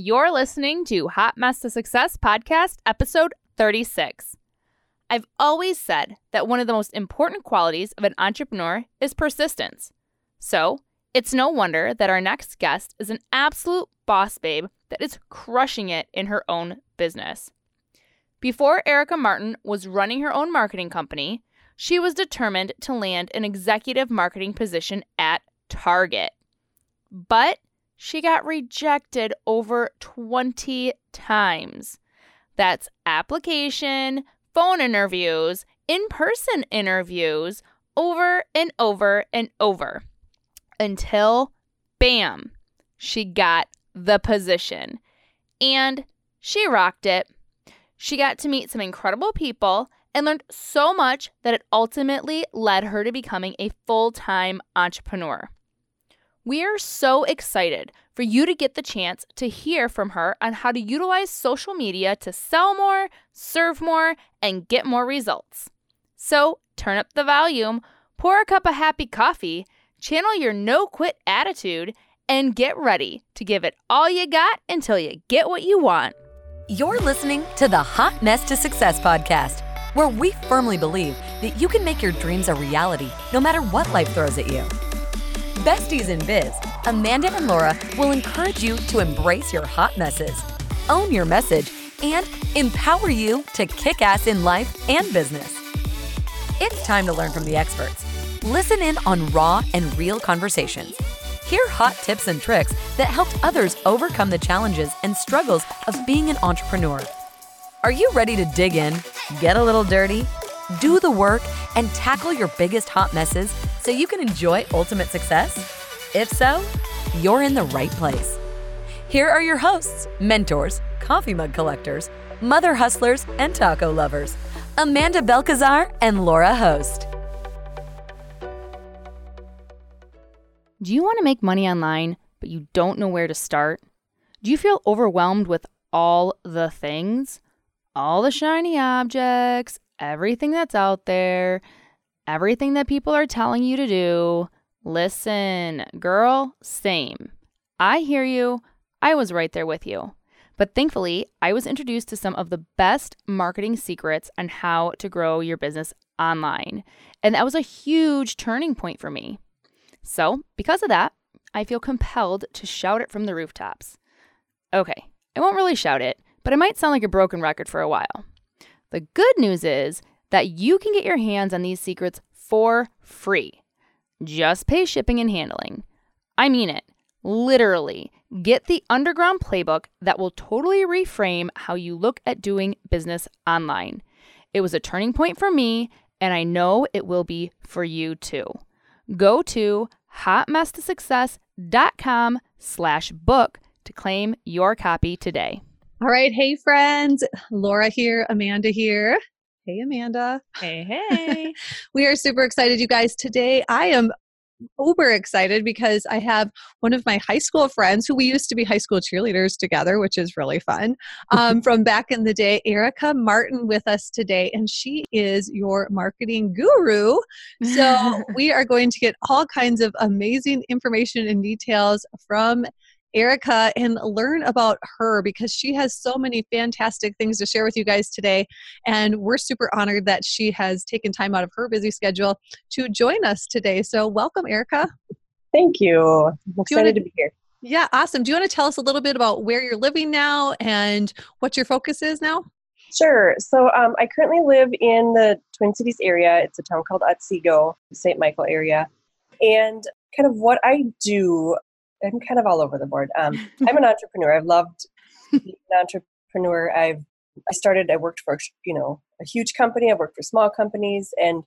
You're listening to Hot Mess to Success podcast, episode 36. I've always said that one of the most important qualities of an entrepreneur is persistence. So, it's no wonder that our next guest is an absolute boss babe that is crushing it in her own business. Before Erica Martin was running her own marketing company, she was determined to land an executive marketing position at Target. But she got rejected over 20 times. That's application, phone interviews, in person interviews, over and over and over until, bam, she got the position. And she rocked it. She got to meet some incredible people and learned so much that it ultimately led her to becoming a full time entrepreneur. We are so excited for you to get the chance to hear from her on how to utilize social media to sell more, serve more, and get more results. So turn up the volume, pour a cup of happy coffee, channel your no quit attitude, and get ready to give it all you got until you get what you want. You're listening to the Hot Mess to Success podcast, where we firmly believe that you can make your dreams a reality no matter what life throws at you. Besties in Biz, Amanda and Laura will encourage you to embrace your hot messes, own your message, and empower you to kick ass in life and business. It's time to learn from the experts. Listen in on raw and real conversations. Hear hot tips and tricks that helped others overcome the challenges and struggles of being an entrepreneur. Are you ready to dig in, get a little dirty, do the work, and tackle your biggest hot messes so you can enjoy ultimate success? If so, you're in the right place. Here are your hosts, mentors, coffee mug collectors, mother hustlers, and taco lovers Amanda Belcazar and Laura Host. Do you want to make money online, but you don't know where to start? Do you feel overwhelmed with all the things? All the shiny objects, everything that's out there, everything that people are telling you to do. Listen, girl, same. I hear you. I was right there with you. But thankfully, I was introduced to some of the best marketing secrets on how to grow your business online. And that was a huge turning point for me. So, because of that, I feel compelled to shout it from the rooftops. Okay, I won't really shout it, but I might sound like a broken record for a while. The good news is that you can get your hands on these secrets for free. Just pay shipping and handling. I mean it. Literally, get the underground playbook that will totally reframe how you look at doing business online. It was a turning point for me, and I know it will be for you too. Go to hotmesstosuccess.com slash book to claim your copy today. All right. Hey, friends. Laura here, Amanda here. Hey, Amanda. Hey, hey. we are super excited, you guys. Today, I am uber excited because I have one of my high school friends who we used to be high school cheerleaders together, which is really fun, um, from back in the day, Erica Martin, with us today. And she is your marketing guru. So we are going to get all kinds of amazing information and details from Erica and learn about her because she has so many fantastic things to share with you guys today. And we're super honored that she has taken time out of her busy schedule to join us today. So, welcome, Erica. Thank you. I'm excited wanna, to be here. Yeah, awesome. Do you want to tell us a little bit about where you're living now and what your focus is now? Sure. So um, I currently live in the Twin Cities area. It's a town called Otsego, St. Michael area. And kind of what I do I'm kind of all over the board. Um, I'm an entrepreneur. I've loved being an entrepreneur. I've I started. I worked for you know a huge company. I worked for small companies, and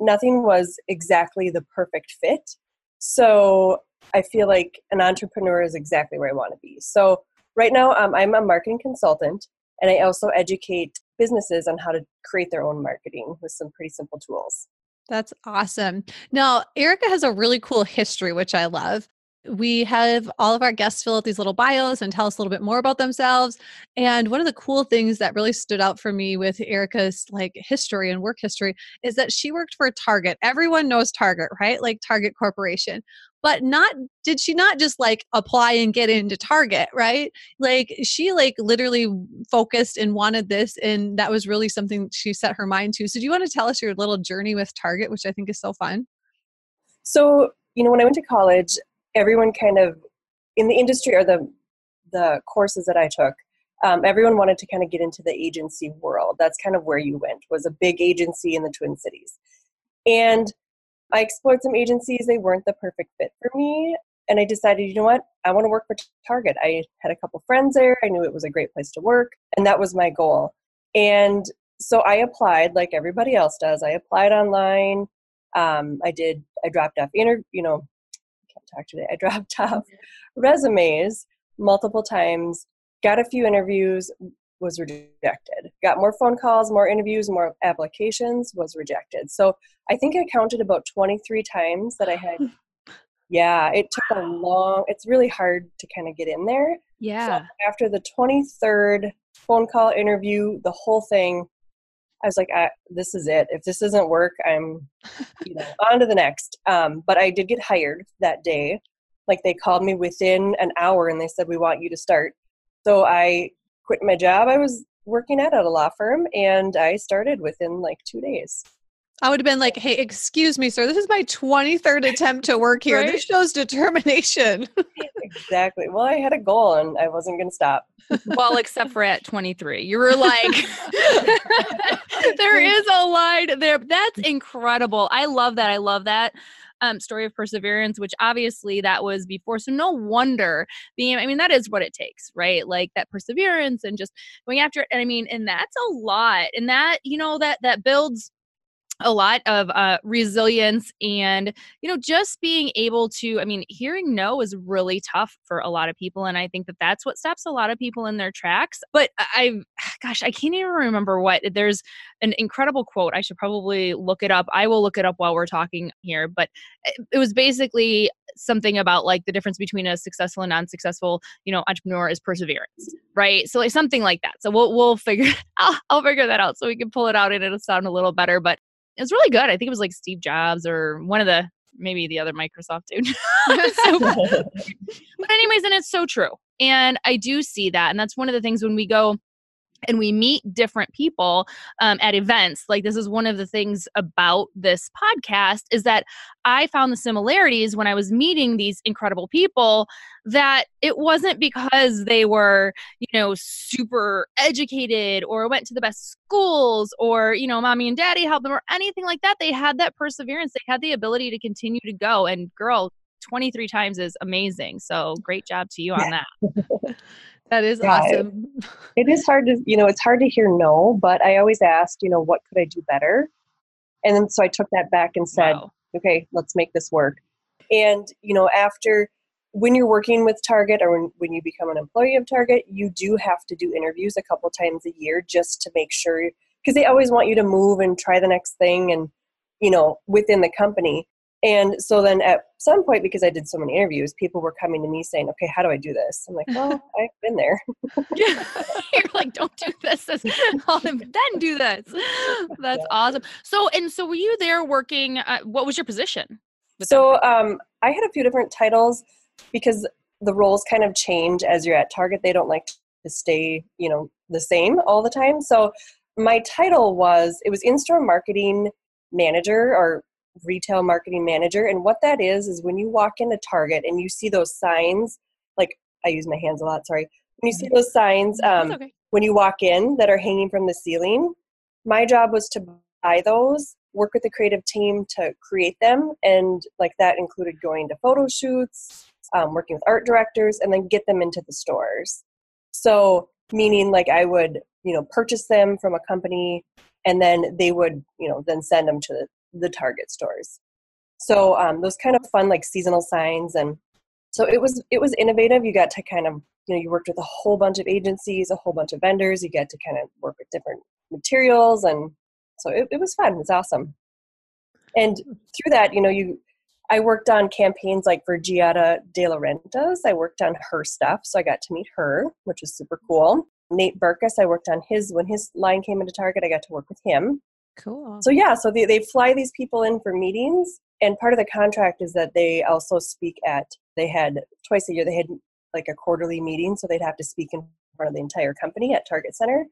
nothing was exactly the perfect fit. So I feel like an entrepreneur is exactly where I want to be. So right now, um, I'm a marketing consultant, and I also educate businesses on how to create their own marketing with some pretty simple tools. That's awesome. Now, Erica has a really cool history, which I love. We have all of our guests fill out these little bios and tell us a little bit more about themselves. And one of the cool things that really stood out for me with Erica's like history and work history is that she worked for Target. Everyone knows Target, right? Like Target Corporation. But not did she not just like apply and get into Target, right? Like she like literally focused and wanted this and that was really something she set her mind to. So do you want to tell us your little journey with Target, which I think is so fun? So, you know, when I went to college, everyone kind of in the industry or the the courses that I took, um, everyone wanted to kind of get into the agency world. That's kind of where you went was a big agency in the Twin Cities, and I explored some agencies. They weren't the perfect fit for me, and I decided, you know what, I want to work for Target. I had a couple friends there. I knew it was a great place to work, and that was my goal. And so I applied like everybody else does. I applied online. Um, I did. I dropped off inter, you know, talk today. I dropped off resumes multiple times, got a few interviews, was rejected. Got more phone calls, more interviews, more applications, was rejected. So I think I counted about 23 times that I had. yeah, it took a long, it's really hard to kind of get in there. Yeah. So after the 23rd phone call interview, the whole thing, I was like, I, this is it. If this doesn't work, I'm, you know, on to the next. Um, but I did get hired that day. Like they called me within an hour and they said, we want you to start. So I quit my job I was working at at a law firm and I started within like two days. I would have been like, hey, excuse me, sir. This is my 23rd attempt to work here. right? This shows determination. exactly. Well, I had a goal and I wasn't going to stop. well, except for at 23. You were like, there is a line there. That's incredible. I love that. I love that um, story of perseverance, which obviously that was before. So no wonder being, I mean, that is what it takes, right? Like that perseverance and just going after it. And I mean, and that's a lot. And that, you know, that, that builds a lot of uh, resilience and you know just being able to i mean hearing no is really tough for a lot of people and i think that that's what stops a lot of people in their tracks but i gosh i can't even remember what there's an incredible quote i should probably look it up i will look it up while we're talking here but eh, it was basically something about like the difference between a successful and non-successful you know entrepreneur is perseverance right? So like something like that so we'll, we'll figure I'll, I'll figure that out so we can pull it out and it'll sound a little better but it was really good. I think it was like Steve Jobs or one of the maybe the other Microsoft dude. so, but anyways, and it's so true. And I do see that. And that's one of the things when we go and we meet different people um, at events like this is one of the things about this podcast is that i found the similarities when i was meeting these incredible people that it wasn't because they were you know super educated or went to the best schools or you know mommy and daddy helped them or anything like that. They had that perseverance. They had the ability to continue to go and girl 23 times is amazing. So great job to you on that That is yeah, awesome. It, it is hard to, you know, it's hard to hear no, but I always asked, you know, what could I do better? And then so I took that back and said, wow. okay, let's make this work. And, you know, after when you're working with Target or when, when you become an employee of Target, you do have to do interviews a couple times a year just to make sure, because they always want you to move and try the next thing and, you know, within the company. And so then at some point, because I did so many interviews, people were coming to me saying, okay, how do I do this? I'm like, well, I've been there. yeah. You're like, don't do this. then do this. That's yeah. awesome. So, and so were you there working? Uh, what was your position? So um, I had a few different titles because the roles kind of change as you're at Target. They don't like to stay, you know, the same all the time. So my title was, it was in-store marketing manager or retail marketing manager. And what that is, is when you walk into Target and you see those signs, like I use my hands a lot, sorry. When you see those signs um, okay. when you walk in that are hanging from the ceiling, my job was to buy those, work with the creative team to create them. And like that included going to photo shoots, um, working with art directors, and then get them into the stores. So, meaning like I would, you know, purchase them from a company and then they would, you know, then send them to the Target stores. So um, those kind of fun like seasonal signs and so it was it was innovative. You got to kind of you know you worked with a whole bunch of agencies, a whole bunch of vendors. You get to kind of work with different materials and so it, it was fun. It was awesome. And through that, you know, you I worked on campaigns like for Giada De Laurentiis. I worked on her stuff, so I got to meet her, which was super cool. Nate Berkus, I worked on his when his line came into Target. I got to work with him. Cool. So yeah, so they, they fly these people in for meetings, and part of the contract is that they also speak at. They had twice a year. They had like a quarterly meeting, so they'd have to speak in front of the entire company at Target Center.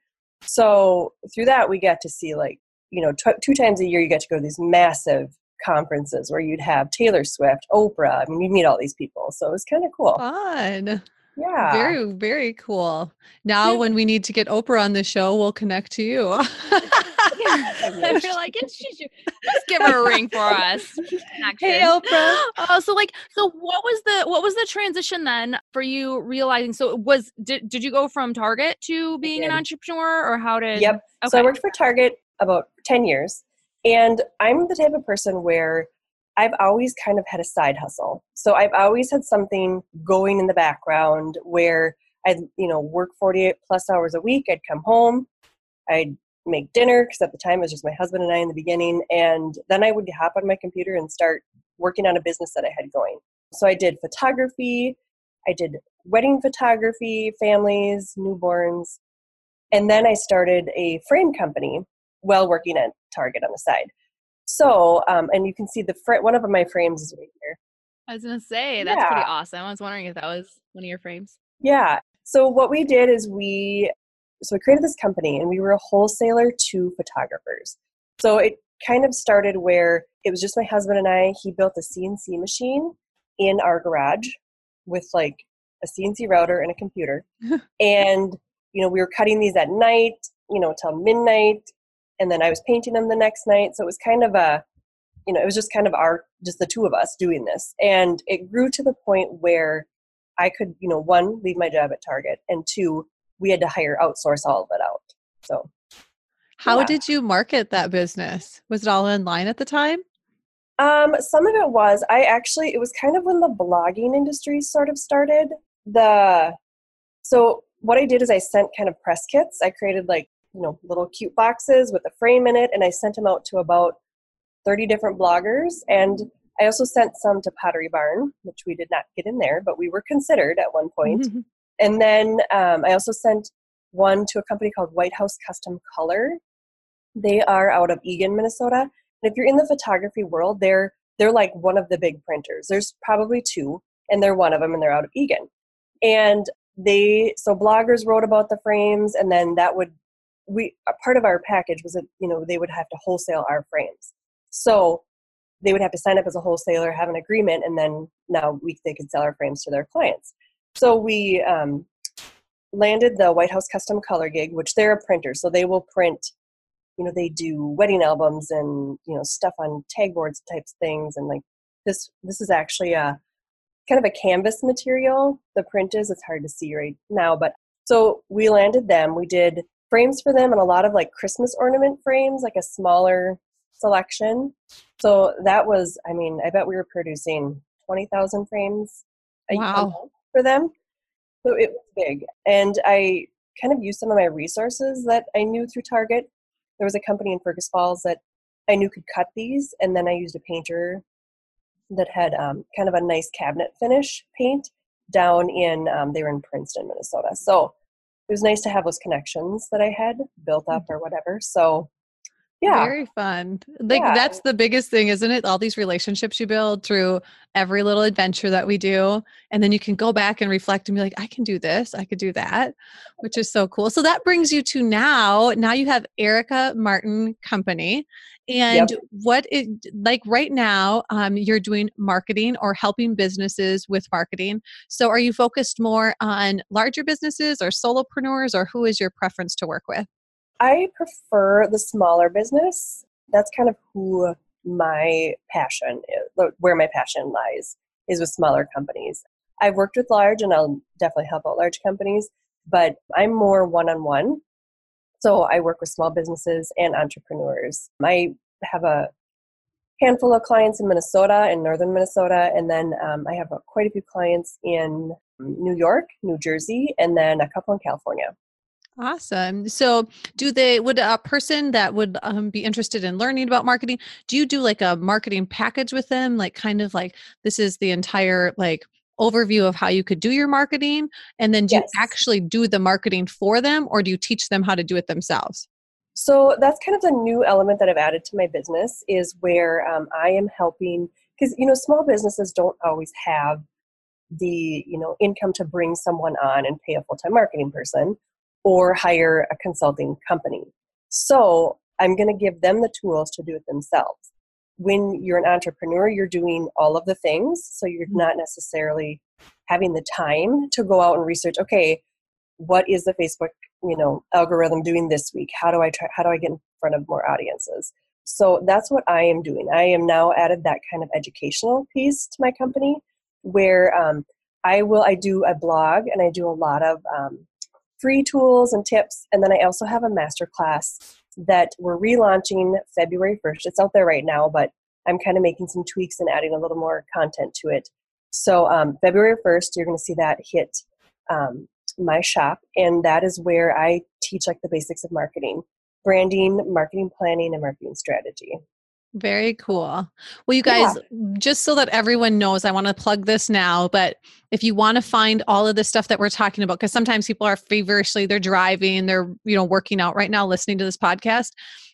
So through that, we got to see like you know t- two times a year you get to go to these massive conferences where you'd have Taylor Swift, Oprah. I mean, you'd meet all these people, so it was kind of cool. Fun. Yeah. Very, very cool. Now, when we need to get Oprah on the show, we'll connect to you. I feel like it's she should just give her a ring for us. hey, Oprah. Oh, so like, so what was the what was the transition then for you realizing? So it was did did you go from Target to being an entrepreneur, or how did? Yep. So I worked for Target about 10 years. And I'm the type of person where I've always kind of had a side hustle. So I've always had something going in the background where I'd, you know, work 48 plus hours a week. I'd come home, I'd make dinner because at the time it was just my husband and I in the beginning. And then I would hop on my computer and start working on a business that I had going. So I did photography, I did wedding photography, families, newborns, and then I started a frame company while working at Target on the side. So, um, and you can see the fr- one of my frames is right here. I was gonna say that's pretty awesome. I was wondering if that was one of your frames. Yeah. So what we did is we so we created this company and we were a wholesaler to photographers. So it kind of started where it was just my husband and I. He built a CNC machine in our garage with like a CNC router and a computer. and you know, we were cutting these at night, you know, till midnight, and then I was painting them the next night. So it was kind of a you know, it was just kind of our just the two of us doing this. And it grew to the point where I could, you know, one, leave my job at Target, and two, we had to hire outsource all of it out. So How Yeah. did you market that business? Was it all online at the time? Um, some of it was. I actually it was kind of when the blogging industry sort of started. The so what I did is I sent kind of press kits. I created like, you know, little cute boxes with a frame in it and I sent them out to about 30 different bloggers and I also sent some to Pottery Barn, which we did not get in there, but we were considered at one point. And then um, I also sent one to a company called White House Custom Color. They are out of Eagan, Minnesota. And if you're in the photography world, they're they're like one of the big printers. There's probably two, and they're one of them, and they're out of Eagan. And they so bloggers wrote about the frames, and then that would we a part of our package was that you know they would have to wholesale our frames. So they would have to sign up as a wholesaler, have an agreement, and then now we they could sell our frames to their clients. So we um, landed the White House Custom Color gig, which they're a printer, so they will print. You know, they do wedding albums and you know stuff on tag boards types things, and like this. This is actually a kind of a canvas material. The print is. It's hard to see right now, but so we landed them. We did frames for them and a lot of like Christmas ornament frames, like a smaller selection. So that was, I mean, I bet we were producing twenty thousand frames a a Wow. For them. So it was big. And I kind of used some of my resources that I knew through Target. There was a company in Fergus Falls that I knew could cut these, and then I used a painter that had um, kind of a nice cabinet finish paint down in, um, they were in Princeton, Minnesota. So it was nice to have those connections that I had built up or whatever. So yeah. Very fun. Like Yeah. that's the biggest thing, isn't it? All these relationships you build through every little adventure that we do. And then you can go back and reflect and be like, I can do this, I could do that, which is so cool. So that brings you to now. Now you have Erica Martin Company. And what it like right now, um, you're doing marketing or helping businesses with marketing. So are you focused more on larger businesses or solopreneurs, or who is your preference to work with? I prefer the smaller business. That's kind of who my passion is, where my passion lies, is with smaller companies. I've worked with large and I'll definitely help out large companies, but I'm more one on one. So I work with small businesses and entrepreneurs. I have a handful of clients in Minnesota and northern Minnesota, and then um, I have uh, quite a few clients in New York, New Jersey, and then a couple in California. Awesome. So, do they would a person that would um, be interested in learning about marketing? Do you do like a marketing package with them, like kind of like this is the entire like overview of how you could do your marketing, and then do Yes. you actually do the marketing for them, or do you teach them how to do it themselves? So that's kind of the new element that I've added to my business is where um, I am helping because you know small businesses don't always have the you know income to bring someone on and pay a full-time marketing person or hire a consulting company. So I'm going to give them the tools to do it themselves. When you're an entrepreneur, you're doing all of the things, so you're not necessarily having the time to go out and research. Okay, what is the Facebook you know algorithm doing this week how do i try how do i get in front of more audiences so that's what i am doing i am now added that kind of educational piece to my company where um, i will i do a blog and i do a lot of um, free tools and tips and then i also have a master class that we're relaunching february 1st it's out there right now but i'm kind of making some tweaks and adding a little more content to it. So um, february 1st you're going to see that hit um, my shop and that is where i teach like the basics of marketing branding marketing planning and marketing strategy Very cool. Well, you guys, just so that everyone knows, I want to plug this now. But if you want to find all of the stuff that we're talking about, because sometimes people are feverishly, they're driving, they're, you know, working out right now, listening to this podcast.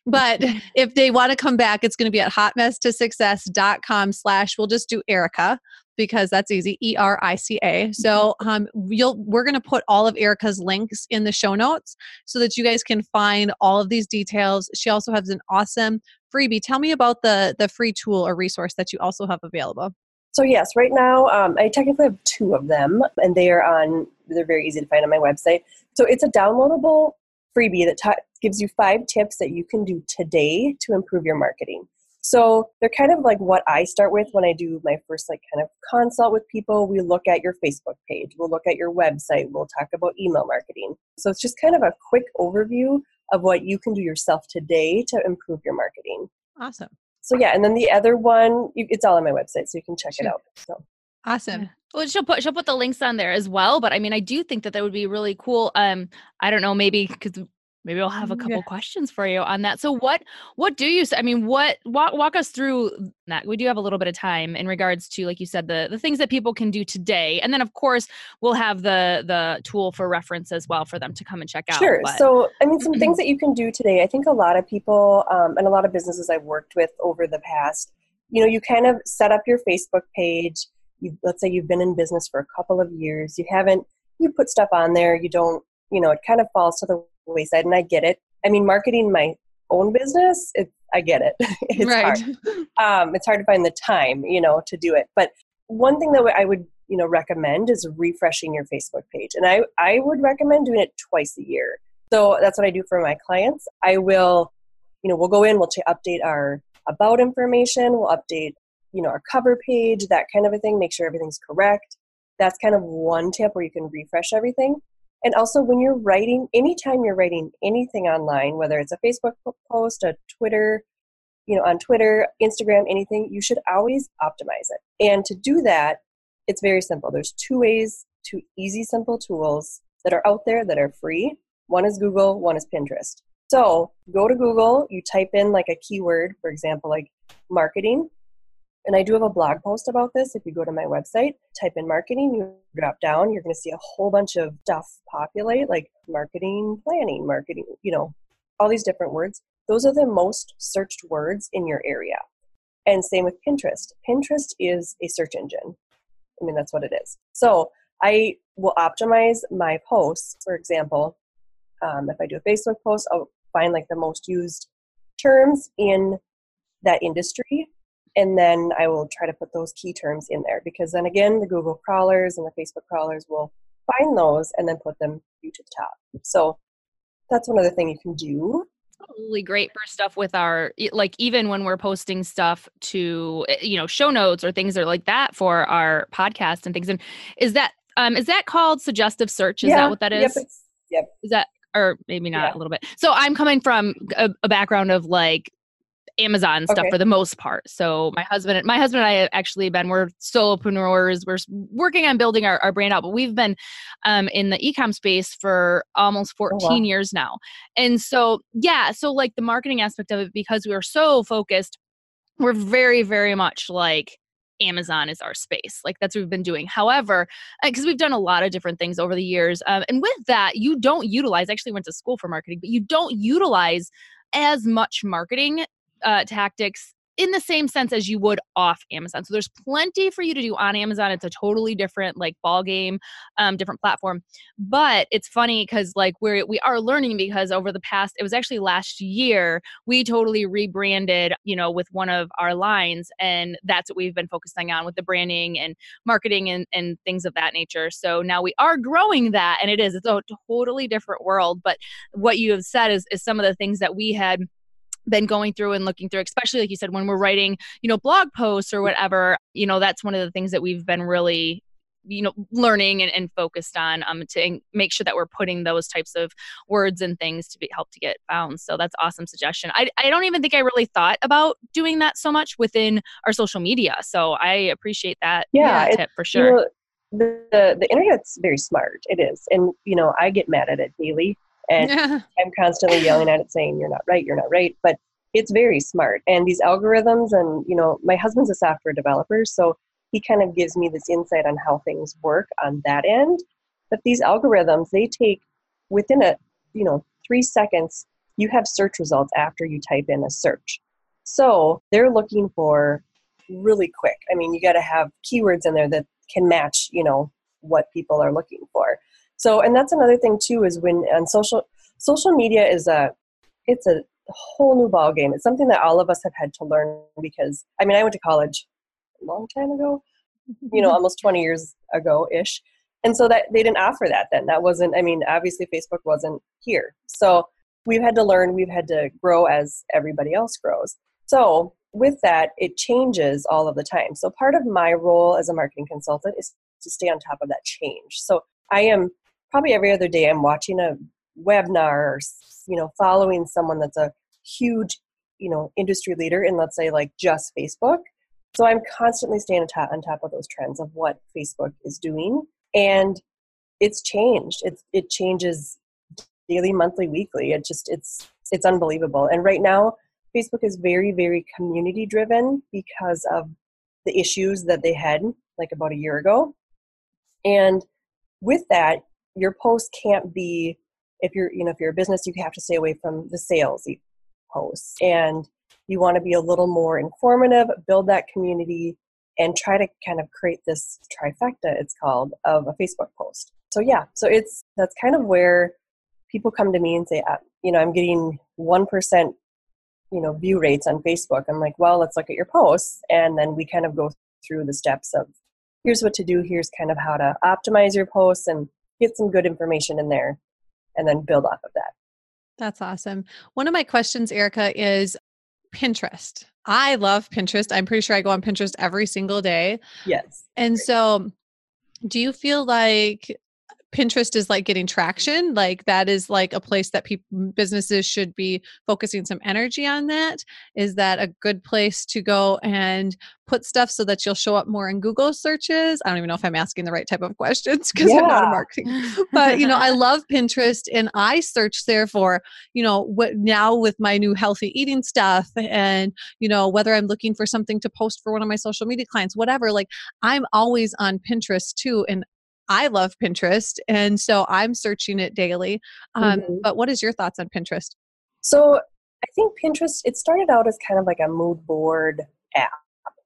But if they want to come back, it's going to be at hotmesstosuccess.com slash, we'll just do Erica because that's easy, E R I C A. So um, you'll we're going to put all of Erica's links in the show notes so that you guys can find all of these details. She also has an awesome freebie. Tell me about the the free tool or resource that you also have available. so yes right now um, i technically have two of them and they are on they're very easy to find on my website. So it's a downloadable freebie that gives you five tips that you can do today to improve your marketing. So they're kind of like what i start with when i do my first like kind of consult with people. We look at your facebook page. We'll look at your website. We'll talk about email marketing. So it's just kind of a quick overview of what you can do yourself today to improve your marketing Awesome. so yeah and then the other one, it's all on my website so you can check it out so Awesome. Yeah. Well, she'll put she'll put the links on there as well. But I mean, I do think that that would be really cool. Um, I don't know, maybe because maybe I'll have a Mm, couple yeah. questions for you on that. So, what what do you? I mean, what walk walk us through that? We do have a little bit of time in regards to, like you said, the the things that people can do today, and then of course we'll have the the tool for reference as well for them to come and check out. Sure. but- So, I mean, some things that you can do today. I think a lot of people um, and a lot of businesses I've worked with over the past, you know, you kind of set up your Facebook page. You, let's say you've been in business for a couple of years. You haven't, you put stuff on there. You don't, you know, it kind of falls to the wayside. And I get it. I mean, marketing my own business, it, I get it. it's hard. um, it's hard to find the time, you know, to do it. But one thing that I would, you know, recommend is refreshing your Facebook page, and I I would recommend doing it twice a year. So that's what I do for my clients. I will, you know, we'll go in, we'll ch- update our about information, we'll update, you know, our cover page, that kind of a thing, make sure everything's correct. That's kind of one tip where you can refresh everything. And also, when you're writing, anytime you're writing anything online, whether it's a Facebook post, a Twitter, you know, on Twitter, Instagram, anything, you should always optimize it. And to do that, it's very simple. There's two ways, two easy, simple tools that are out there that are free. One is Google, one is Pinterest. So go to Google, you type in like a keyword, for example, like marketing. And I do have a blog post about this. If you go to my website, type in marketing, you drop down, you're going to see a whole bunch of stuff populate, like marketing, planning, marketing, you know, all these different words. Those are the most searched words in your area. And same with Pinterest. Pinterest is a search engine. I mean, that's what it is. So I will optimize my posts. For example, um, if I do a Facebook post, I'll find like the most used terms in that industry. And then I will try to put those key terms in there because then again, the Google crawlers and the Facebook crawlers will find those and then put them you to the top. So that's one other thing you can do. totally great for stuff with our like even when we're posting stuff to eh, you know show notes or things or like that for our podcast and things and is that um is that called suggestive search is that what that is Yep, yep. is that or maybe not Yeah. a little bit so i'm coming from a, a background of like Amazon stuff Okay. for the most part. So my husband, my husband and I have actually been we're solopreneurs. We're working on building our, our brand out, but we've been um, in the ecom space for almost 14 wow. years now. And so yeah, so like the marketing aspect of it, because we are so focused, we're very very much like. Amazon is our space. Like that's what we've been doing. However, because we've done a lot of different things over the years, um, and with that, you don't utilize. I actually went to school for marketing, but you don't utilize as much marketing uh, tactics in the same sense as you would off Amazon. So there's plenty for you to do on Amazon. It's a totally different like ball game, um, different platform. But it's funny because like we're we are learning because over the past, it was actually last year we totally rebranded, you know, with one of our lines, and that's what we've been focusing on with the branding and marketing and and things of that nature. So now we are growing that, and it is it's a totally different world. But what you have said is is some of the things that we had been going through and looking through especially like you said when we're writing you know blog posts or whatever you know that's one of the things that we've been really you know learning and, and focused on um to make sure that we're putting those types of words and things to be help to get found. So that's awesome suggestion. I, I don't even think i really thought about doing that so much within our social media so i appreciate that Yeah, tip for You sure. know, the, the the internet's very smart. It is, and you know, I get mad at it daily, and Yeah. I'm constantly yelling at it, saying, "You're not right. You're not right." But it's very smart, and these algorithms, and you know, my husband's a software developer, so he kind of gives me this insight on how things work on that end. But these algorithms, they take within a you know three seconds, you have search results after you type in a search. So they're looking for really quick. I mean, you got to have keywords in there that can match, you know, what people are looking for. So, and that's another thing too is when on social social media is a it's a whole new ball game. It's something that all of us have had to learn because I mean, I went to college a long time ago, you know, almost 20 years ago ish. And so that they didn't offer that then. That wasn't I mean, obviously Facebook wasn't here. So, we've had to learn, we've had to grow as everybody else grows. So, with that, it changes all of the time. So, part of my role as a marketing consultant is to stay on top of that change. So, I am probably every other day I'm watching a webinar or you know following someone that's a huge you know industry leader in let's say like just Facebook. So I'm constantly staying on top, on top of those trends of what Facebook is doing, and it's changed. It's it changes daily, monthly, weekly. It just it's it's unbelievable. And right now, Facebook is very very community driven because of the issues that they had like about a year ago. And with that, your post can't be if you're you know if you're a business, you have to stay away from the sales posts and you want to be a little more informative, build that community, and try to kind of create this trifecta, it's called, of a Facebook post. So, yeah, so it's that's kind of where people come to me and say, uh, you know, I'm getting 1%, you know, view rates on Facebook. I'm like, well, let's look at your posts. And then we kind of go through the steps of here's what to do, here's kind of how to optimize your posts and get some good information in there and then build off of that. That's awesome. One of my questions, Erica, is Pinterest. I love Pinterest. I'm pretty sure I go on Pinterest every single day. Yes. And so, do you feel like Pinterest is like getting traction? Like that is like a place that people businesses should be focusing some energy on that? Is that a good place to go and put stuff so that you'll show up more in Google searches? I don't even know if I'm asking the right type of questions because I'm not a marketing but you know i love pinterest and i search there for you know what now with my new healthy eating stuff and you know whether i'm looking for something to post for one of my social media clients whatever like i'm always on pinterest too and i love pinterest and so i'm searching it daily um, Mhm. but what is your thoughts on pinterest So I think Pinterest, it started out as kind of like a mood board app,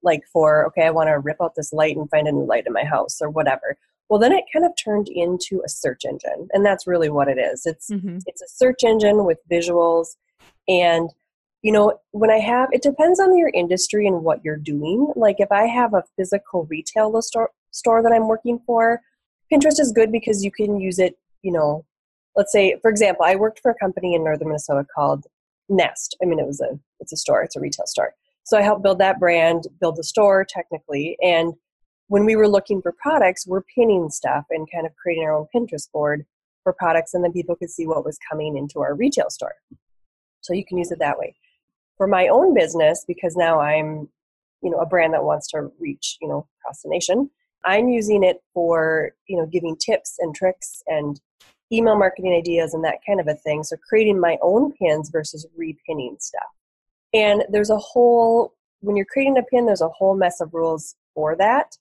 like for, okay, I want to rip out this light and find a new light in my house or whatever. Well, then it kind of turned into a search engine. And that's really what it is. It's, mm-hmm. it's a search engine with visuals. And, you know, when I have, it depends on your industry and what you're doing. Like if I have a physical retail store, store that I'm working for, Pinterest is good because you can use it, you know, let's say, for example, I worked for a company in northern Minnesota called Nest. I mean, it was a it's a store, it's a retail store. So I helped build that brand, build the store technically, and when we were looking for products, we're pinning stuff and kind of creating our own Pinterest board for products, and then people could see what was coming into our retail store. So you can use it that way. for my own business, because now I'm, you know, a brand that wants to reach, you know, across the nation, I'm using it for, you know, giving tips and tricks and email marketing ideas and that kind of a thing. So creating my own pins versus repinning stuff. And there's a whole, when you're creating a pin, there's a whole mess of rules for that.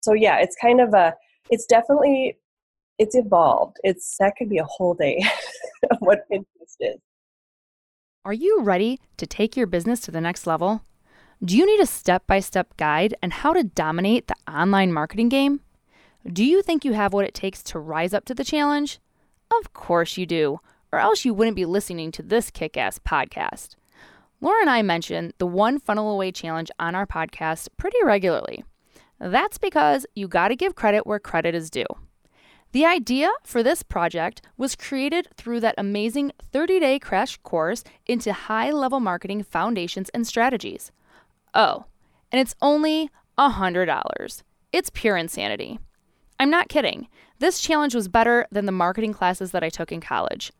So yeah, it's kind of a, it's definitely, it's evolved. It's, that could be a whole day of what Pinterest is. Are you ready to take your business to the next level? Do you need a step by step guide on how to dominate the online marketing game? Do you think you have what it takes to rise up to the challenge? Of course you do, or else you wouldn't be listening to this kick ass podcast. Laura and I mention the One Funnel Away Challenge on our podcast pretty regularly. That's because you got to give credit where credit is due. The idea for this project was created through that amazing 30 day crash course into high level marketing foundations and strategies. Oh, and it's only $100. It's pure insanity. I'm not kidding. This challenge was better than the marketing classes that I took in college.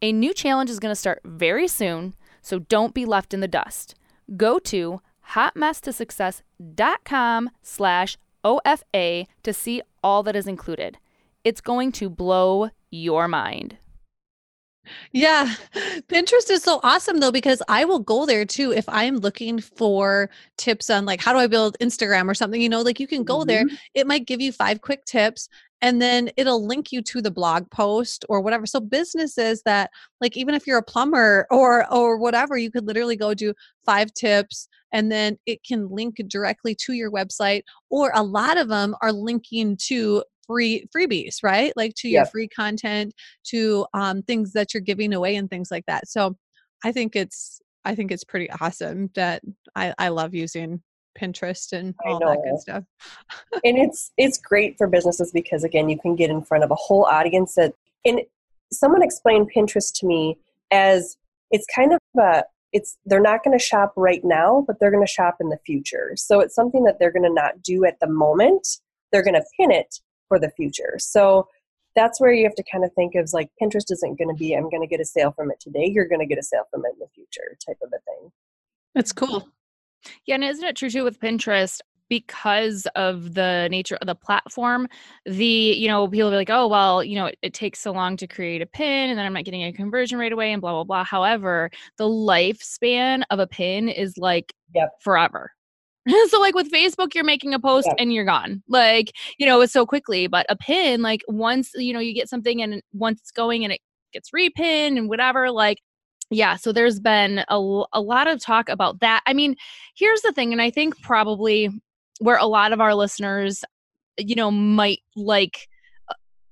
A new challenge is going to start very soon, so don't be left in the dust. Go to hotmesstosuccess.com slash OFA to see all that is included. It's going to blow your mind. Yeah. Pinterest is so awesome though, because I will go there too if I'm looking for tips on like how do I build Instagram or something, you know, like you can go mm-hmm. there. It might give you five quick tips and then it'll link you to the blog post or whatever. So businesses that like even if you're a plumber or or whatever, you could literally go do five tips and then it can link directly to your website or a lot of them are linking to free freebies right? Like to your free content to um, things that you're giving away and things like that. So i think it's i think it's pretty awesome that i i love using pinterest and all that good stuff. And it's it's great for businesses because again you can get in front of a whole audience that and someone explained pinterest to me as it's kind of a it's they're not going to shop right now but they're going to shop in the future. So it's something that they're going to not do at the moment. They're going to pin it for the future. So that's where you have to kind of think of like Pinterest isn't going to be I'm going to get a sale from it today. You're going to get a sale from it in the future type of a thing. That's cool. Yeah, and isn't it true too with Pinterest? because of the nature of the platform the you know people be like oh well you know it, it, takes so long to create a pin and then i'm not getting a conversion right away and blah blah blah however the lifespan of a pin is like yep. forever so like with Facebook, you're making a post yeah. and you're gone. Like, you know, it's so quickly. But a pin, like once, you know, you get something and once it's going and it gets repinned and whatever, like yeah, so there's been a, a lot of talk about that. I mean, here's the thing, and I think probably where a lot of our listeners, you know, might like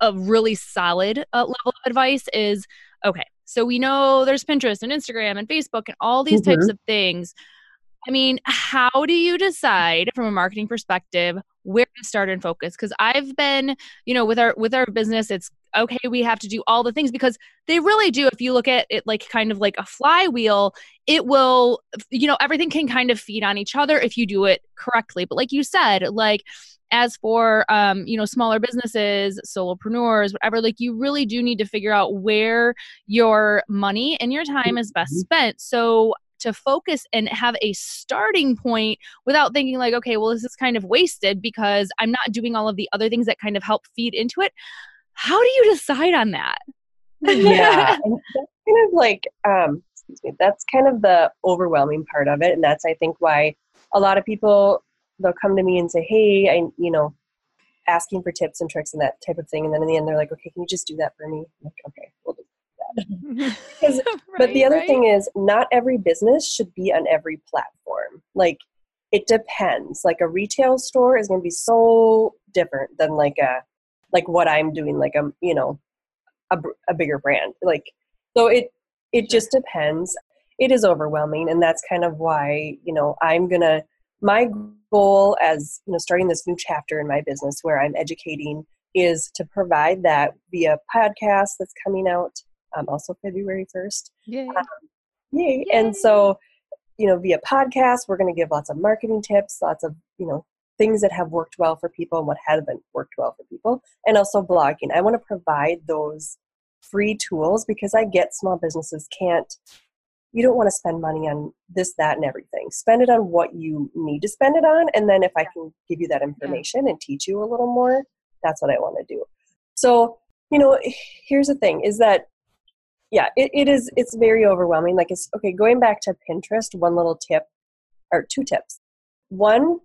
a, really solid uh, level of advice is okay, so we know there's Pinterest and Instagram and Facebook and all these mm-hmm. types of things I mean, how do you decide from a marketing perspective where to start and focus? Because I've been, you know, with our with our business, it's okay, we have to do all the things because they really do. If you look at it like kind of like a flywheel, it will, you know, everything can kind of feed on each other if you do it correctly. But like you said, like as for um, you know smaller businesses solopreneurs whatever like you really do need to figure out where your money and your time is best mm-hmm. spent so to focus and have a starting point without thinking like okay well this is kind of wasted because i'm not doing all of the other things that kind of help feed into it. How do you decide on that? Yeah and that's kind of like um excuse me that's kind of the overwhelming part of it and that's i think why a lot of people they'll come to me and say hey i you know asking for tips and tricks and that type of thing and then in the end they're like okay can you just do that for me? I'm like okay we'll do right, but the other right? thing is, not every business should be on every platform. Like, it depends. Like a retail store is going to be so different than like a like what I'm doing. Like a you know a, a bigger brand. Like so it it just depends. It is overwhelming, and that's kind of why you know I'm gonna my goal as you know starting this new chapter in my business where I'm educating is to provide that via podcast that's coming out um, also February 1st. Yay. Um, yay. yay. And so, you know, via podcast, we're going to give lots of marketing tips, lots of, you know, things that have worked well for people and what haven't worked well for people, and also blogging. I want to provide those free tools because I get small businesses can't you don't want to spend money on this, that, and everything. Spend it on what you need to spend it on. And then if I can give you that information and teach you a little more, that's what I want to do. So, you know, here's the thing is that, yeah, it, it is, it's very overwhelming. Like, it's okay, going back to Pinterest, one little tip or two tips. One,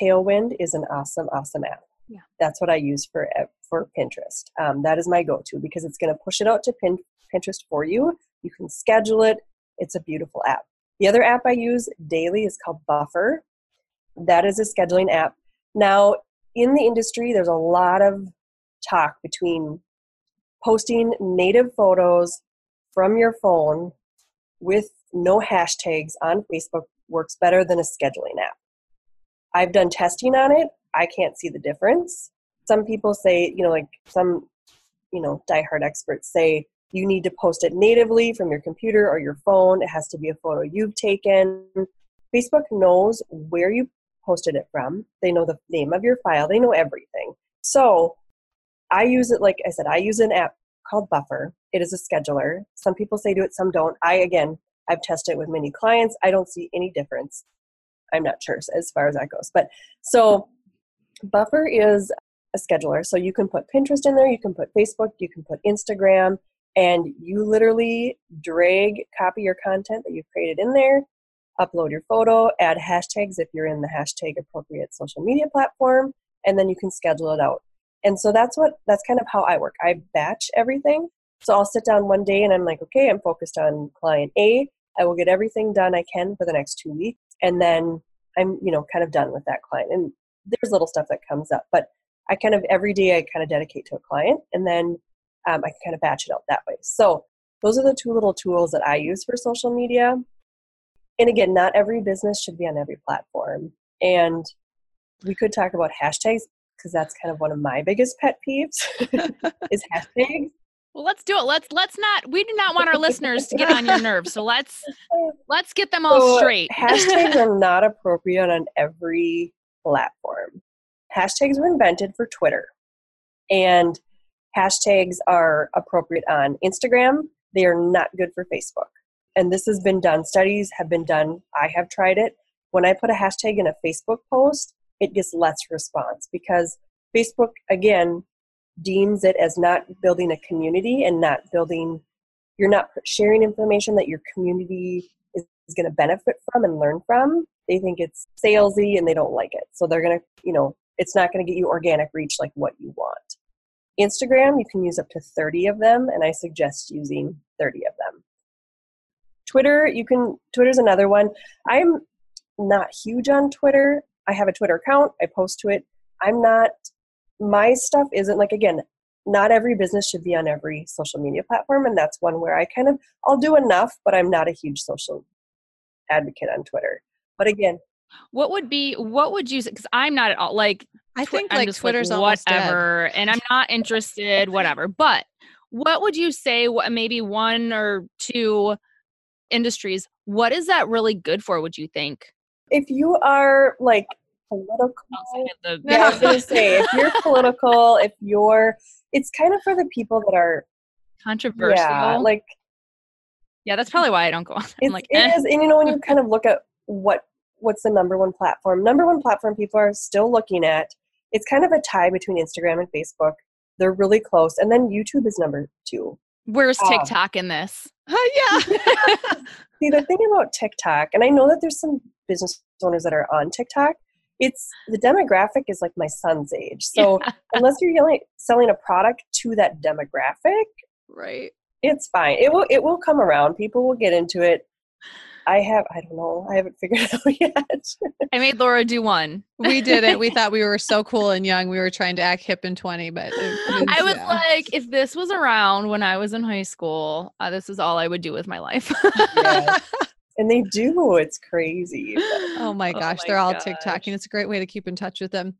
Tailwind is an awesome, awesome app. Yeah. That's what I use for for Pinterest. Um, that is my go-to because it's going to push it out to Pin, Pinterest for you. You can schedule it. It's a beautiful app. The other app I use daily is called Buffer. That is a scheduling app. Now, in the industry, there's a lot of talk between posting native photos from your phone with no hashtags on Facebook works better than a scheduling app. I've done testing on it. I can't see the difference. Some people say, you know, like some, you know, diehard experts say you need to post it natively from your computer or your phone. It has to be a photo you've taken. Facebook knows where you posted it from. They know the name of your file. They know everything. So I use it, like I said, I use an app called Buffer. It is a scheduler. Some people say do it, some don't. I, again, I've tested it with many clients. I don't see any difference. I'm not sure as far as that goes. But so Buffer is a scheduler. So you can put Pinterest in there, you can put Facebook, you can put Instagram, and you literally drag, copy your content that you've created in there, upload your photo, add hashtags if you're in the hashtag appropriate social media platform, and then you can schedule it out. And so that's what that's kind of how I work. I batch everything. So I'll sit down one day and I'm like, okay, I'm focused on client A. I will get everything done I can for the next two weeks, and then I'm, you know, kind of done with that client. And there's little stuff that comes up, but I kind of every day I kind of dedicate to a client, and then um, I can kind of batch it out that way. So those are the two little tools that I use for social media. And again, not every business should be on every platform. And we could talk about hashtags because that's kind of one of my biggest pet peeves is hashtags. Well, let's do it. Let's let's not. We do not want our listeners to get on your nerves. So let's let's get them all so straight. hashtags are not appropriate on every platform. Hashtags were invented for Twitter, and hashtags are appropriate on Instagram. They are not good for Facebook. And this has been done. Studies have been done. I have tried it. When I put a hashtag in a Facebook post, it gets less response because Facebook, again, deems it as not building a community and not building you're not sharing information that your community is, is going to benefit from and learn from. They think it's salesy and they don't like it. So they're going to you know it's not going to get you organic reach like what you want. Instagram you can use up to 30 of them and i suggest using 30 of them. Twitter you can twitter's another one. I'm not huge on twitter i have a twitter account i post to it. I'm not my stuff isn't like again not every business should be on every social media platform and that's one where i kind of i'll do enough but i'm not a huge social advocate on twitter. But again what would be what would you because i'm not at all like i think I'm like twitter's like, whatever and i'm not interested whatever. But what would you say what maybe one or two industries what is that really good for would you think if you are like political. The, yeah, I was gonna say if you're political, if you're, it's kind of for the people that are controversial. Yeah, like yeah, that's probably why I don't go on. It's, like, eh. it is, and you know when you kind of look at what what's the number one platform, number one platform people are still looking at. It's kind of a tie between Instagram and Facebook. They're really close, and then YouTube is number two. Where's um, TikTok in this? Uh, yeah. See, the thing about TikTok, and I know that there's some business owners that are on TikTok, it's the demographic is like my son's age. So yeah. unless you're yelling, selling a product to that demographic, right, it's fine. It will it will come around. People will get into it. I have I don't know. I haven't figured it out yet. I made Laura do one. We did it. We thought we were so cool and young. We were trying to act hip and 20, but was, I was yeah. like, if this was around when I was in high school, uh, this is all I would do with my life. yeah and they do it's crazy oh my oh gosh oh my they're all gosh. tiktok and it's a great way to keep in touch with them.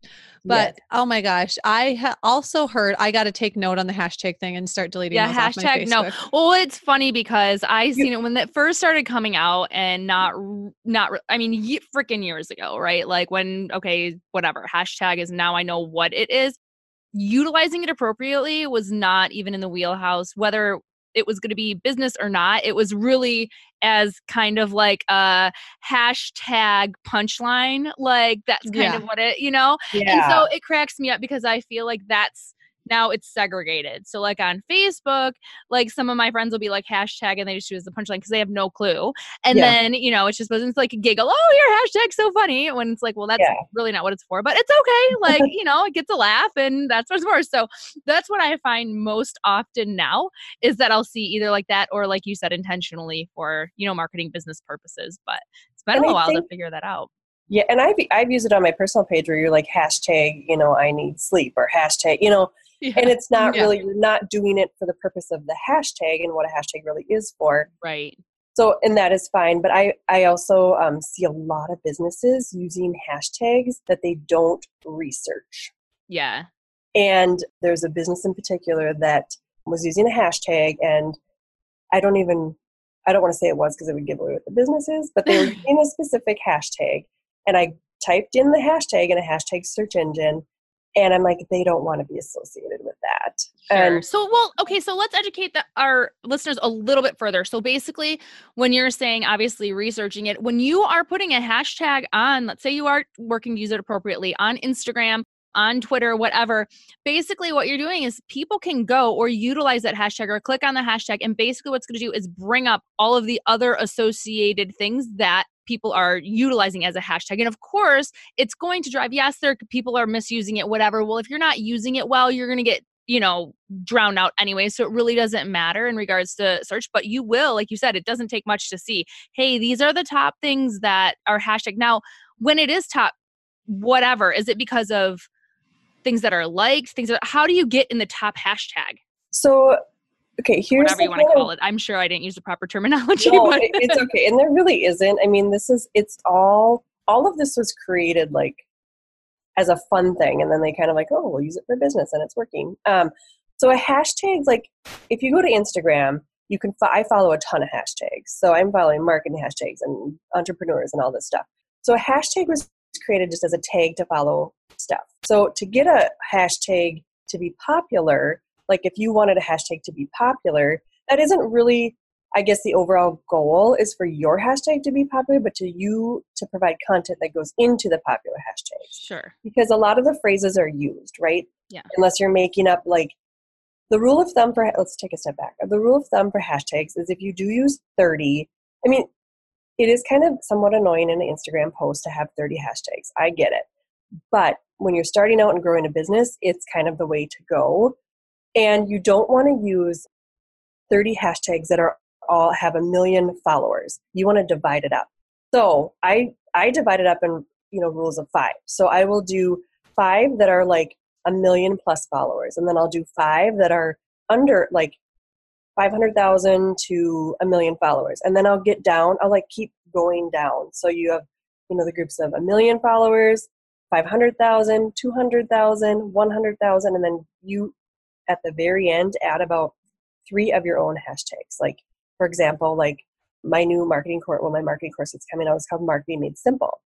But yes. oh my gosh i ha- also heard i got to take note on the hashtag thing and start deleting yeah hashtag no. Well it's funny because i seen it when it first started coming out and not not i mean ye- freaking years ago right? Like when okay whatever hashtag is now i know what it is. Utilizing it appropriately was not even in the wheelhouse whether it was going to be business or not. It was really as kind of like a hashtag punchline. Like that's kind Yeah. of what it, you know? Yeah. And so it cracks me up because I feel like that's now it's segregated. So like on Facebook, like some of my friends will be like hashtag and they just use the punchline because they have no clue. And Yeah. then, you know, it's just it's like a giggle, oh, your hashtag's so funny. When it's like, well, that's Yeah. really not what it's for. But it's okay. Like, you know, it gets a laugh and that's what it's for. So that's what I find most often now is that I'll see either like that or like you said, intentionally for, you know, marketing business purposes. But it's been And a I while to figure that out. Yeah, and I've I've used it on my personal page where you're like hashtag, you know, I need sleep or hashtag, you know, and it's not Yeah. really you're not doing it for the purpose of the hashtag and what a hashtag really is for. Right. So, and that is fine. But I I also um, see a lot of businesses using hashtags that they don't research. Yeah. And there's a business in particular that was using a hashtag, and I don't even, I don't want to say it was because it would give away what the business is, but they were using a specific hashtag. And I typed in the hashtag in a hashtag search engine, and I'm like, they don't want to be associated with that. Sure. And So, well, okay, so let's educate the, our listeners a little bit further. So, basically, when you're saying obviously researching it, when you are putting a hashtag on, let's say you are working to use it appropriately on Instagram, on Twitter, whatever, basically what you're doing is people can go or utilize that hashtag or click on the hashtag. And basically, what's going to do is bring up all of the other associated things that people are utilizing as a hashtag. And of course, it's going to drive, yes, there people are misusing it, whatever. Well, if you're not using it well, you're going to get you know drowned out anyway so it really doesn't matter in regards to search but you will like you said it doesn't take much to see hey these are the top things that are hashtag now when it is top whatever is it because of things that are liked things that how do you get in the top hashtag so, okay, here's whatever you want to call it. I'm sure i didn't use the proper terminology no, but it's okay and there really isn't. I mean this is it's all all of this was created like as a fun thing and then they kind of like oh we'll use it for business and it's working. Um so a hashtag like if you go to instagram you can fo- i follow a ton of hashtags. So i'm following marketing hashtags and entrepreneurs and all this stuff. So a hashtag was created just as a tag to follow stuff. So to get a hashtag to be popular like if you wanted a hashtag to be popular that isn't really I guess the overall goal is for your hashtag to be popular, but to you to provide content that goes into the popular hashtags. sure Because a lot of the phrases are used, right? Yeah. Unless you're making up like the rule of thumb for let's take a step back. The rule of thumb for hashtags is if you do use 30, I mean, it is kind of somewhat annoying in an Instagram post to have 30 hashtags. I get it. But when you're starting out and growing a business, it's kind of the way to go. And you don't want to use 30 hashtags that are all have a million followers. You want to divide it up. So I I divide it up in you know rules of five. So I will do five that are like a million plus followers, and then I'll do five that are under like five hundred thousand to a million followers, and then I'll get down. I'll like keep going down. So you have you know the groups of a million followers, 500,000, 200,000, 100,000, and then you at the very end add about three of your own hashtags. Like, for example, like my new marketing course, well, my marketing course that's coming out is called Marketing Made Simple.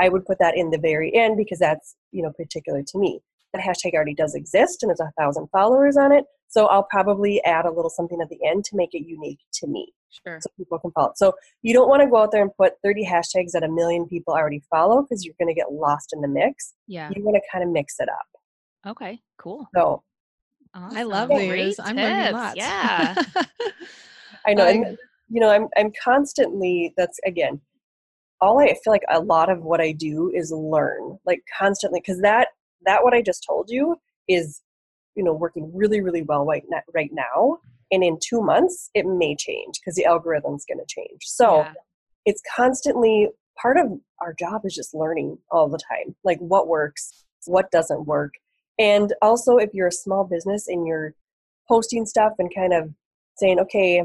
I would put that in the very end because that's, you know, particular to me. That hashtag already does exist and there's a thousand followers on it. So I'll probably add a little something at the end to make it unique to me sure so people can follow. So you don't want to go out there and put 30 hashtags that a million people already follow because you're going to get lost in the mix. yeah You want to kind of mix it up. okay cool So I love Awesome. these. Great I'm learning tips. lots. yeah I know, I- and you know, I'm I'm constantly. That's again, all I feel like a lot of what I do is learn, like constantly, because that that what I just told you is, you know, working really really well right now, right now, and in two months it may change because the algorithm's going to change. So Yeah. it's constantly part of our job is just learning all the time, like what works, what doesn't work, and also if you're a small business and you're posting stuff and kind of saying, okay,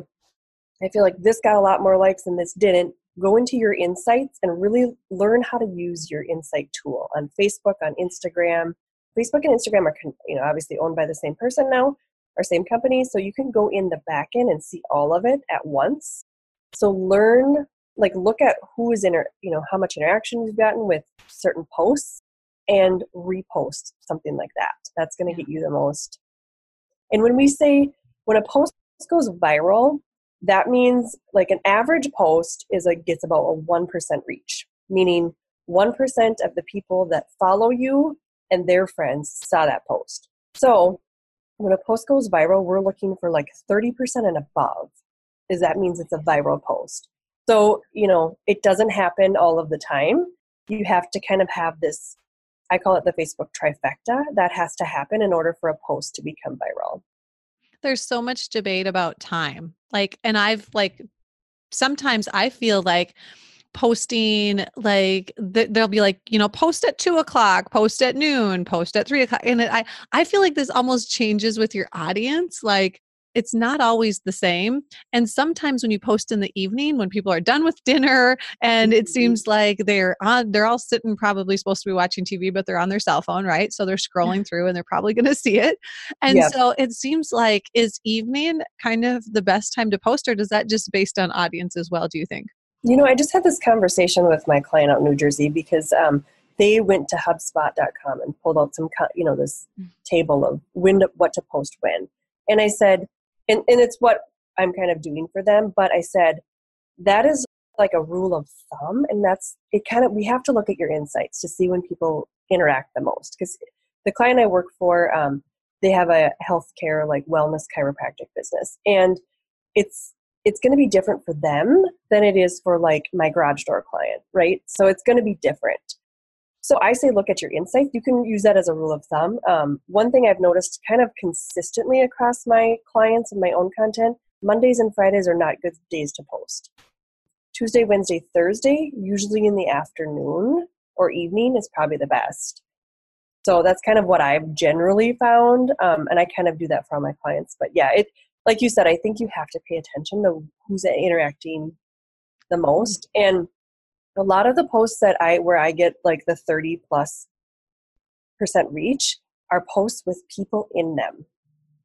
I feel like this got a lot more likes and this didn't. Go into your insights and really learn how to use your insight tool on Facebook, on Instagram. Facebook and Instagram are, you know, obviously owned by the same person now, or same company, so you can go in the back end and see all of it at once. So learn, like, look at who is in, you know, how much interaction you've gotten with certain posts, and repost something like that. That's going to get you the most. And when we say when a post goes viral, that means like an average post is like gets about a 1% reach, meaning 1% of the people that follow you and their friends saw that post. So when a post goes viral, we're looking for like 30% and above, is that means it's a viral post. So, you know, it doesn't happen all of the time. You have to kind of have this, I call it the Facebook trifecta, that has to happen in order for a post to become viral. There's so much debate about time. Like, and I've like, sometimes I feel like, posting like th- they'll be like you know post at two o'clock post at noon post at three o'clock and it, i i feel like this almost changes with your audience like it's not always the same and sometimes when you post in the evening when people are done with dinner and it mm-hmm. seems like they're on they're all sitting probably supposed to be watching tv but they're on their cell phone right so they're scrolling through and they're probably going to see it and so it seems like is evening kind of the best time to post or does that just based on audience as well do you think you know, I just had this conversation with my client out in New Jersey because um, they went to HubSpot.com and pulled out some, you know, this mm. table of when to, what to post when. And I said, and, and it's what I'm kind of doing for them, but I said, that is like a rule of thumb. And that's, it kind of, we have to look at your insights to see when people interact the most. Because the client I work for, um, they have a healthcare, like wellness chiropractic business. And it's it's going to be different for them than it is for like my garage door client, right? So it's going to be different. So I say look at your insights. You can use that as a rule of thumb. Um, one thing I've noticed kind of consistently across my clients and my own content Mondays and Fridays are not good days to post. Tuesday, Wednesday, Thursday, usually in the afternoon or evening, is probably the best. So that's kind of what I've generally found, um, and I kind of do that for all my clients. But yeah, it like you said, I think you have to pay attention to who's interacting the most. And a lot of the posts that I where I get like the 30 plus percent reach are posts with people in them.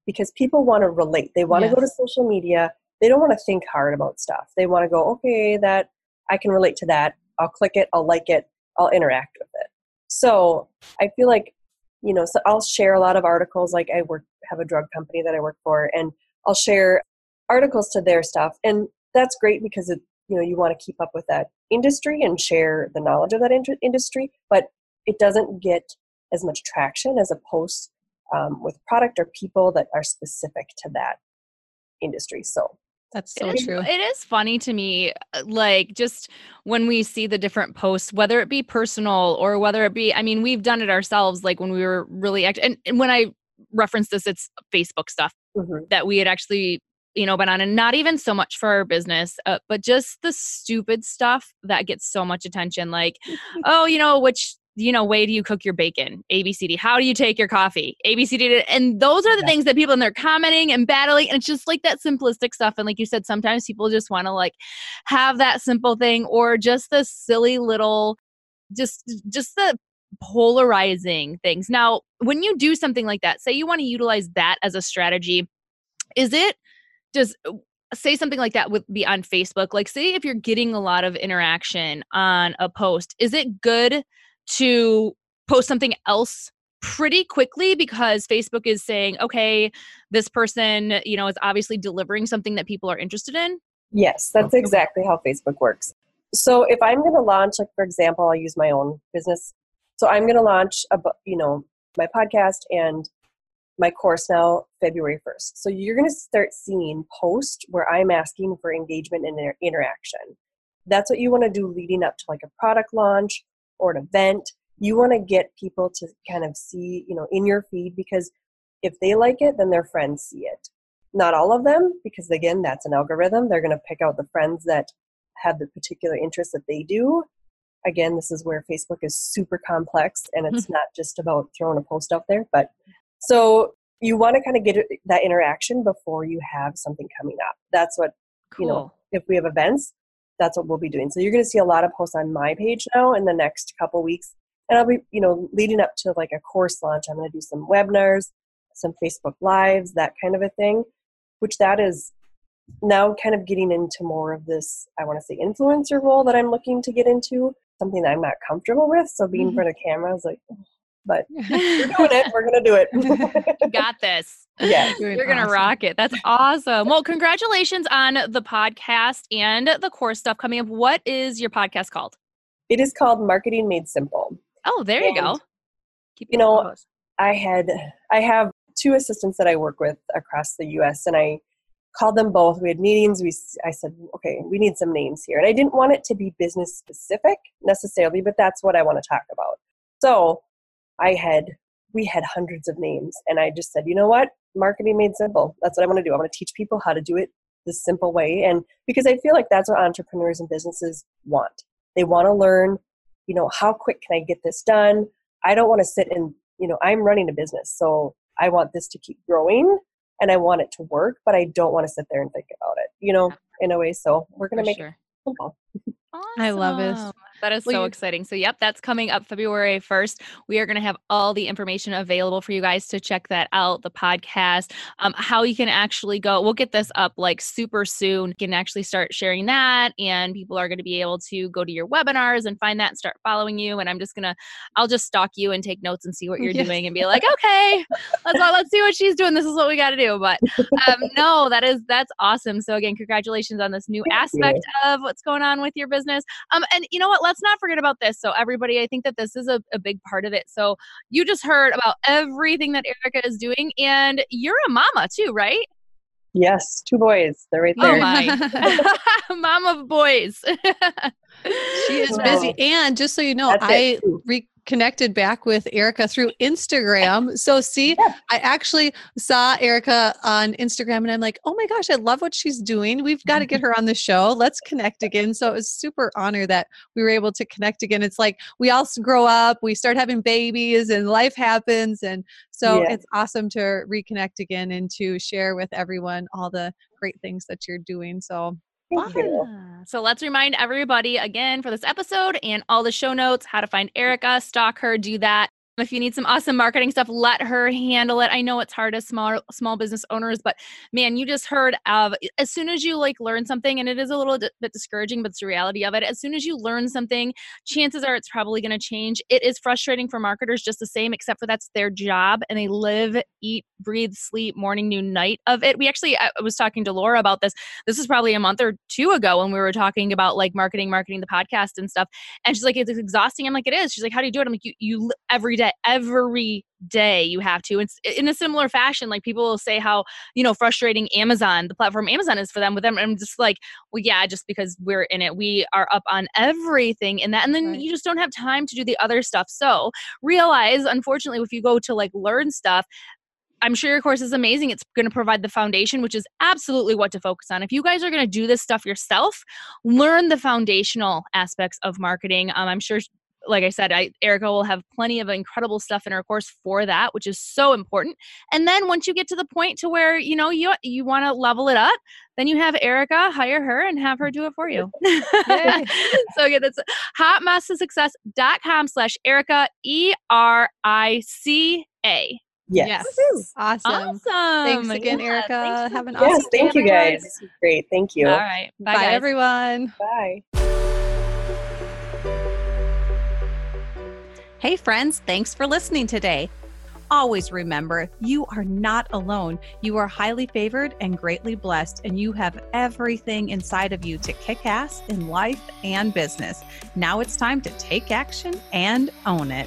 Because people want to relate. They want yes. to go to social media. They don't want to think hard about stuff. They want to go, okay, that I can relate to that. I'll click it, I'll like it, I'll interact with it. So I feel like, you know, so I'll share a lot of articles. Like I work have a drug company that I work for and I'll share articles to their stuff. And that's great because it, you know, you want to keep up with that industry and share the knowledge of that in- industry, but it doesn't get as much traction as a post um, with product or people that are specific to that industry. So that's so it true. Is, it is funny to me, uh, like just when we see the different posts, whether it be personal or whether it be, I mean, we've done it ourselves, like when we were really active. And, and when I reference this, it's Facebook stuff mm-hmm. that we had actually you know and not even so much for our business uh, but just the stupid stuff that gets so much attention like oh you know which you know way do you cook your bacon abcd how do you take your coffee abcd and those are the yeah. things that people and they're commenting and battling and it's just like that simplistic stuff and like you said sometimes people just want to like have that simple thing or just the silly little just just the polarizing things. Now, when you do something like that, say you want to utilize that as a strategy, is it does uh, say something like that would be on Facebook? Like say if you're getting a lot of interaction on a post, is it good to post something else pretty quickly because Facebook is saying, okay, this person, you know, is obviously delivering something that people are interested in? Yes, that's exactly how Facebook works. So if I'm going to launch, like for example, I'll use my own business so I'm going to launch, a, you know, my podcast and my course now February 1st. So you're going to start seeing posts where I'm asking for engagement and interaction. That's what you want to do leading up to like a product launch or an event. You want to get people to kind of see, you know, in your feed because if they like it, then their friends see it. Not all of them, because again, that's an algorithm. They're going to pick out the friends that have the particular interest that they do again, this is where Facebook is super complex and it's not just about throwing a post out there. But so you want to kind of get that interaction before you have something coming up. That's what, cool. you know, if we have events, that's what we'll be doing. So you're going to see a lot of posts on my page now in the next couple weeks. And I'll be, you know, leading up to like a course launch, I'm going to do some webinars, some Facebook lives, that kind of a thing, which that is now kind of getting into more of this, I want to say influencer role that I'm looking to get into something that I'm not comfortable with. So being mm-hmm. in front of camera is like, but we're doing it. We're gonna do it. Got this. yeah. Doing You're gonna awesome. rock it. That's awesome. Well, congratulations on the podcast and the course stuff coming up. What is your podcast called? It is called Marketing Made Simple. Oh, there you go. Keep you know, close. I had I have two assistants that I work with across the U.S. and I called them both. We had meetings. We I said, okay, we need some names here, and I didn't want it to be business specific necessarily, but that's what I want to talk about. So I had we had hundreds of names, and I just said, you know what, marketing made simple. That's what I want to do. I want to teach people how to do it the simple way, and because I feel like that's what entrepreneurs and businesses want. They want to learn, you know, how quick can I get this done? I don't want to sit and, you know, I'm running a business, so I want this to keep growing and I want it to work, but I don't want to sit there and think about it, you know, in a way. So we're going to make sure. it simple. I love it. That is Well, so exciting. So, yep, that's coming up February 1st. We are going to have all the information available for you guys to check that out, the podcast, um, how you can actually go. We'll get this up like super soon. You can actually start sharing that, and people are going to be able to go to your webinars and find that and start following you. And I'm just going to, I'll just stalk you and take notes and see what you're Yes. doing and be like, okay, let's, let's see what she's doing. This is what we got to do. But um, no, that is, that's awesome. So, again, congratulations on this new Thank you. aspect of what's going on with your business. Um, and you know what? Let's not forget about this. So, everybody, I think that this is a, a big part of it. So, you just heard about everything that Erica is doing, and you're a mama too, right? Yes, two boys. They're right there. Oh my, mom of boys. She is So- busy. And just so you know, That's I it. Too. reconnected back with Erica through Instagram. So see, Yeah. I actually saw Erica on Instagram and I'm like, oh my gosh, I love what she's doing. We've got to get her on the show. Let's connect again. So it was super honor that we were able to connect again. It's like we all grow up, we start having babies and life happens. And so Yeah. it's awesome to reconnect again and to share with everyone all the great things that you're doing. So Thank you. So let's remind everybody again for this episode and all the show notes how to find mm. Erica, stalk her, do that. If you need some awesome marketing stuff, let her handle it. I know it's hard as small small business owners, but man, you just heard of as soon as you like learn something, and it is a little bit discouraging, but it's the reality of it. As soon as you learn something, chances are it's probably going to change. It is frustrating for marketers just the same, except for that's their job, and they live, eat, breathe, sleep, morning, noon, night of it. We actually, I was talking to Laura about this this is probably a month or two ago when we were talking about like marketing, marketing the podcast and stuff. And she's like, it's exhausting. I'm like, it is. She's like, how do you do it? I'm like, you, you every day, every day you have to. It's in a similar fashion. Like people will say how, you know, frustrating Amazon, the platform Amazon is for them with them. I'm just like, well, yeah, just because we're in it, we are up on everything in that. And then Right. you just don't have time to do the other stuff. So realize, unfortunately, if you go to like learn stuff, I'm sure your course is amazing. It's going to provide the foundation, which is absolutely what to focus on. If you guys are going to do this stuff yourself, learn the foundational aspects of marketing. Um, I'm sure, like I said, I, Erica will have plenty of incredible stuff in her course for that, which is so important. And then once you get to the point to where you know you you want to level it up, then you have Erica hire her and have her do it for you. So again, that's hotmastersuccess.com slash Erica E R I C A. Yes. Awesome. Awesome. Thanks again, Yeah, Erica. thanks for- Have an Yes, awesome day, thank you everyone. guys. This is great. Thank you. All right. Bye, Bye, guys. everyone. Bye. Hey, friends, thanks for listening today. Always remember, you are not alone. You are highly favored and greatly blessed, and you have everything inside of you to kick ass in life and business. Now it's time to take action and own it.